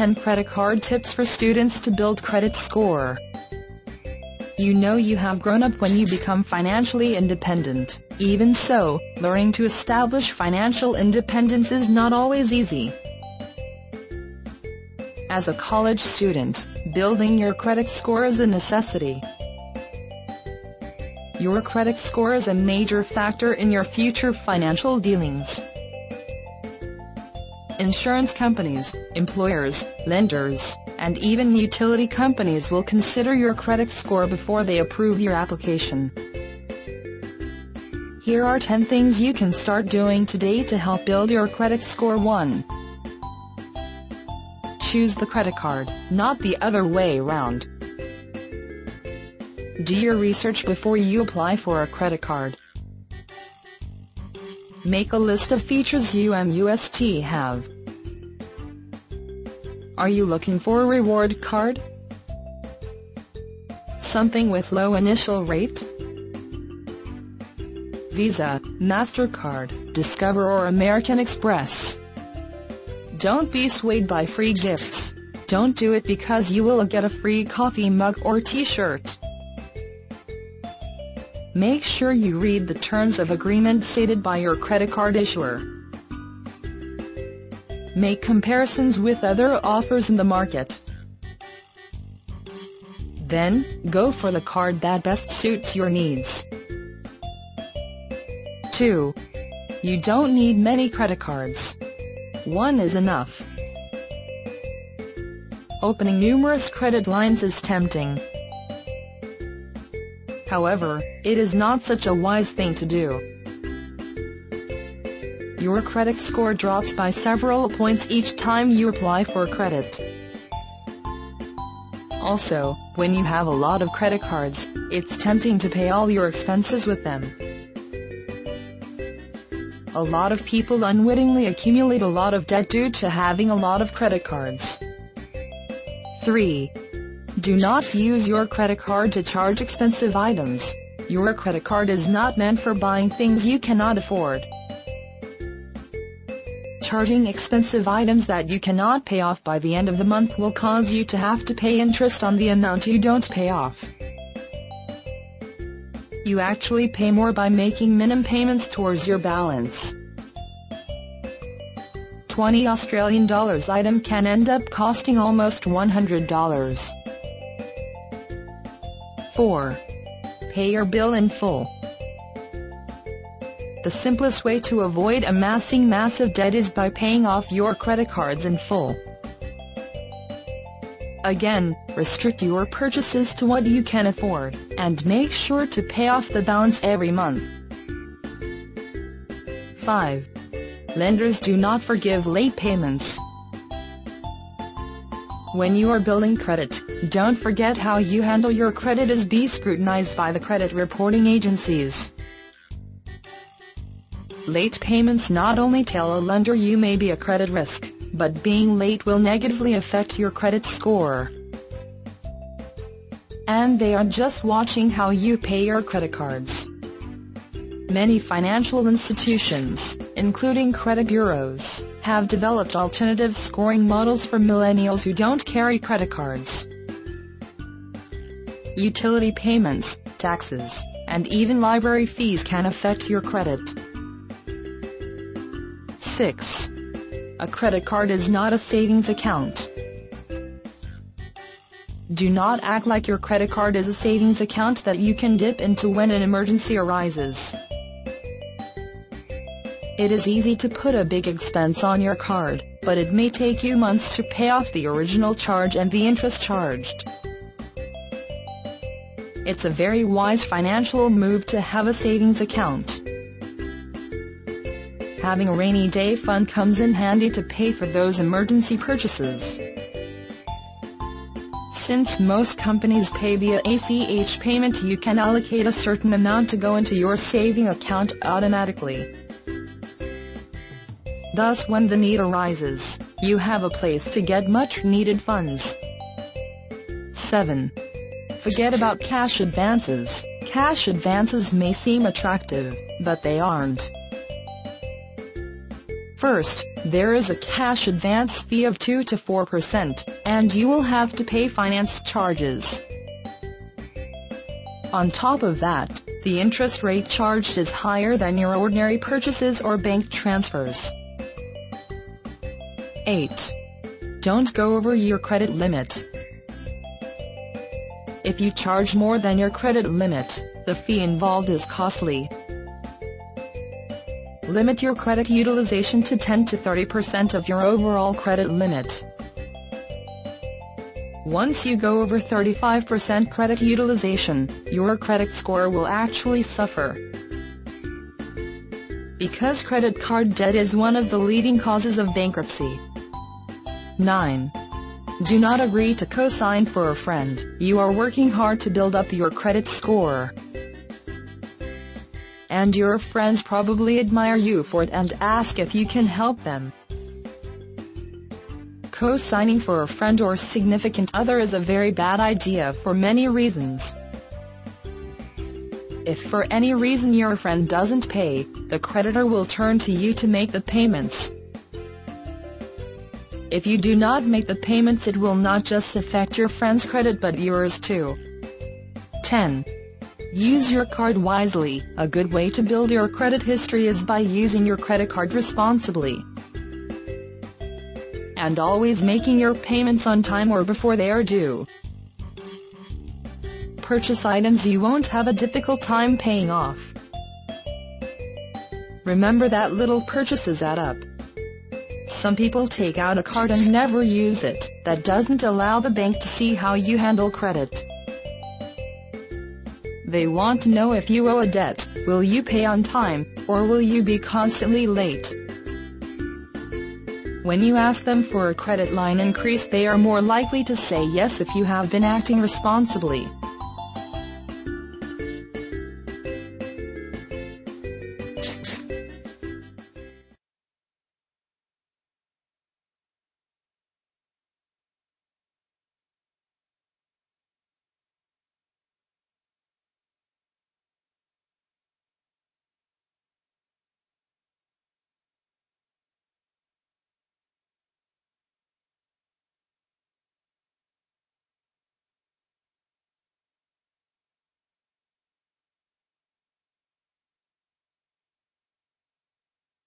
10 credit card tips for students to build credit score. You know you have grown up when you become financially independent. Even so, learning to establish financial independence is not always easy. As a college student, building your credit score is a necessity. Your credit score is a major factor in your future financial dealings. Insurance companies, employers, lenders, and even utility companies will consider your credit score before they approve your application. Here are 10 things you can start doing today to help build your credit score 1. Choose the credit card, not the other way around. Do your research before you apply for a credit card. Make a list of features UMUST have. Are you looking for a reward card? Something with low initial rate? Visa, MasterCard, Discover or American Express. Don't be swayed by free gifts. Don't do it because you will get a free coffee mug or t-shirt. Make sure you read the terms of agreement stated by your credit card issuer. Make comparisons with other offers in the market. Then, go for the card that best suits your needs. 2. You don't need many credit cards. One is enough. Opening numerous credit lines is tempting. However, it is not such a wise thing to do. Your credit score drops by several points each time you apply for credit. Also, when you have a lot of credit cards, it's tempting to pay all your expenses with them. A lot of people unwittingly accumulate a lot of debt due to having a lot of credit cards. 3. Do not use your credit card to charge expensive items. Your credit card is not meant for buying things you cannot afford. Charging expensive items that you cannot pay off by the end of the month will cause you to have to pay interest on the amount you don't pay off. You actually pay more by making minimum payments towards your balance. 20 Australian dollars item can end up costing almost $100. 4. Pay your bill in full. The simplest way to avoid amassing massive debt is by paying off your credit cards in full. Again, restrict your purchases to what you can afford, and make sure to pay off the balance every month. 5. Lenders do not forgive late payments. When you are building credit, don't forget how you handle your credit is be scrutinized by the credit reporting agencies. Late payments not only tell a lender you may be a credit risk, but being late will negatively affect your credit score. And they are just watching how you pay your credit cards. Many financial institutions, including credit bureaus, have developed alternative scoring models for millennials who don't carry credit cards. Utility payments, taxes, and even library fees can affect your credit. 6. A credit card is not a savings account. Do not act like your credit card is a savings account that you can dip into when an emergency arises. It is easy to put a big expense on your card, but it may take you months to pay off the original charge and the interest charged. It's a very wise financial move to have a savings account. Having a rainy day fund comes in handy to pay for those emergency purchases. Since most companies pay via ACH payment you can allocate a certain amount to go into your saving account automatically. Thus when the need arises, you have a place to get much needed funds. 7. Forget about cash advances. Cash advances may seem attractive, but they aren't. First, there is a cash advance fee of 2 to 4%, and you will have to pay finance charges. On top of that, the interest rate charged is higher than your ordinary purchases or bank transfers. 8. Don't go over your credit limit. If you charge more than your credit limit, the fee involved is costly. Limit your credit utilization to 10 to 30% of your overall credit limit. Once you go over 35% credit utilization, your credit score will actually suffer. Because credit card debt is one of the leading causes of bankruptcy. 9. Do not agree to co-sign for a friend. You are working hard to build up your credit score and your friends probably admire you for it and ask if you can help them. Co-signing for a friend or significant other is a very bad idea for many reasons. If for any reason your friend doesn't pay, the creditor will turn to you to make the payments. If you do not make the payments it will not just affect your friend's credit but yours too. 10. Use your card wisely. A good way to build your credit history is by using your credit card responsibly. And always making your payments on time or before they are due. Purchase items you won't have a difficult time paying off. Remember that little purchases add up. Some people take out a card and never use it. That doesn't allow the bank to see how you handle credit. They want to know if you owe a debt, will you pay on time, or will you be constantly late? When you ask them for a credit line increase they are more likely to say yes if you have been acting responsibly.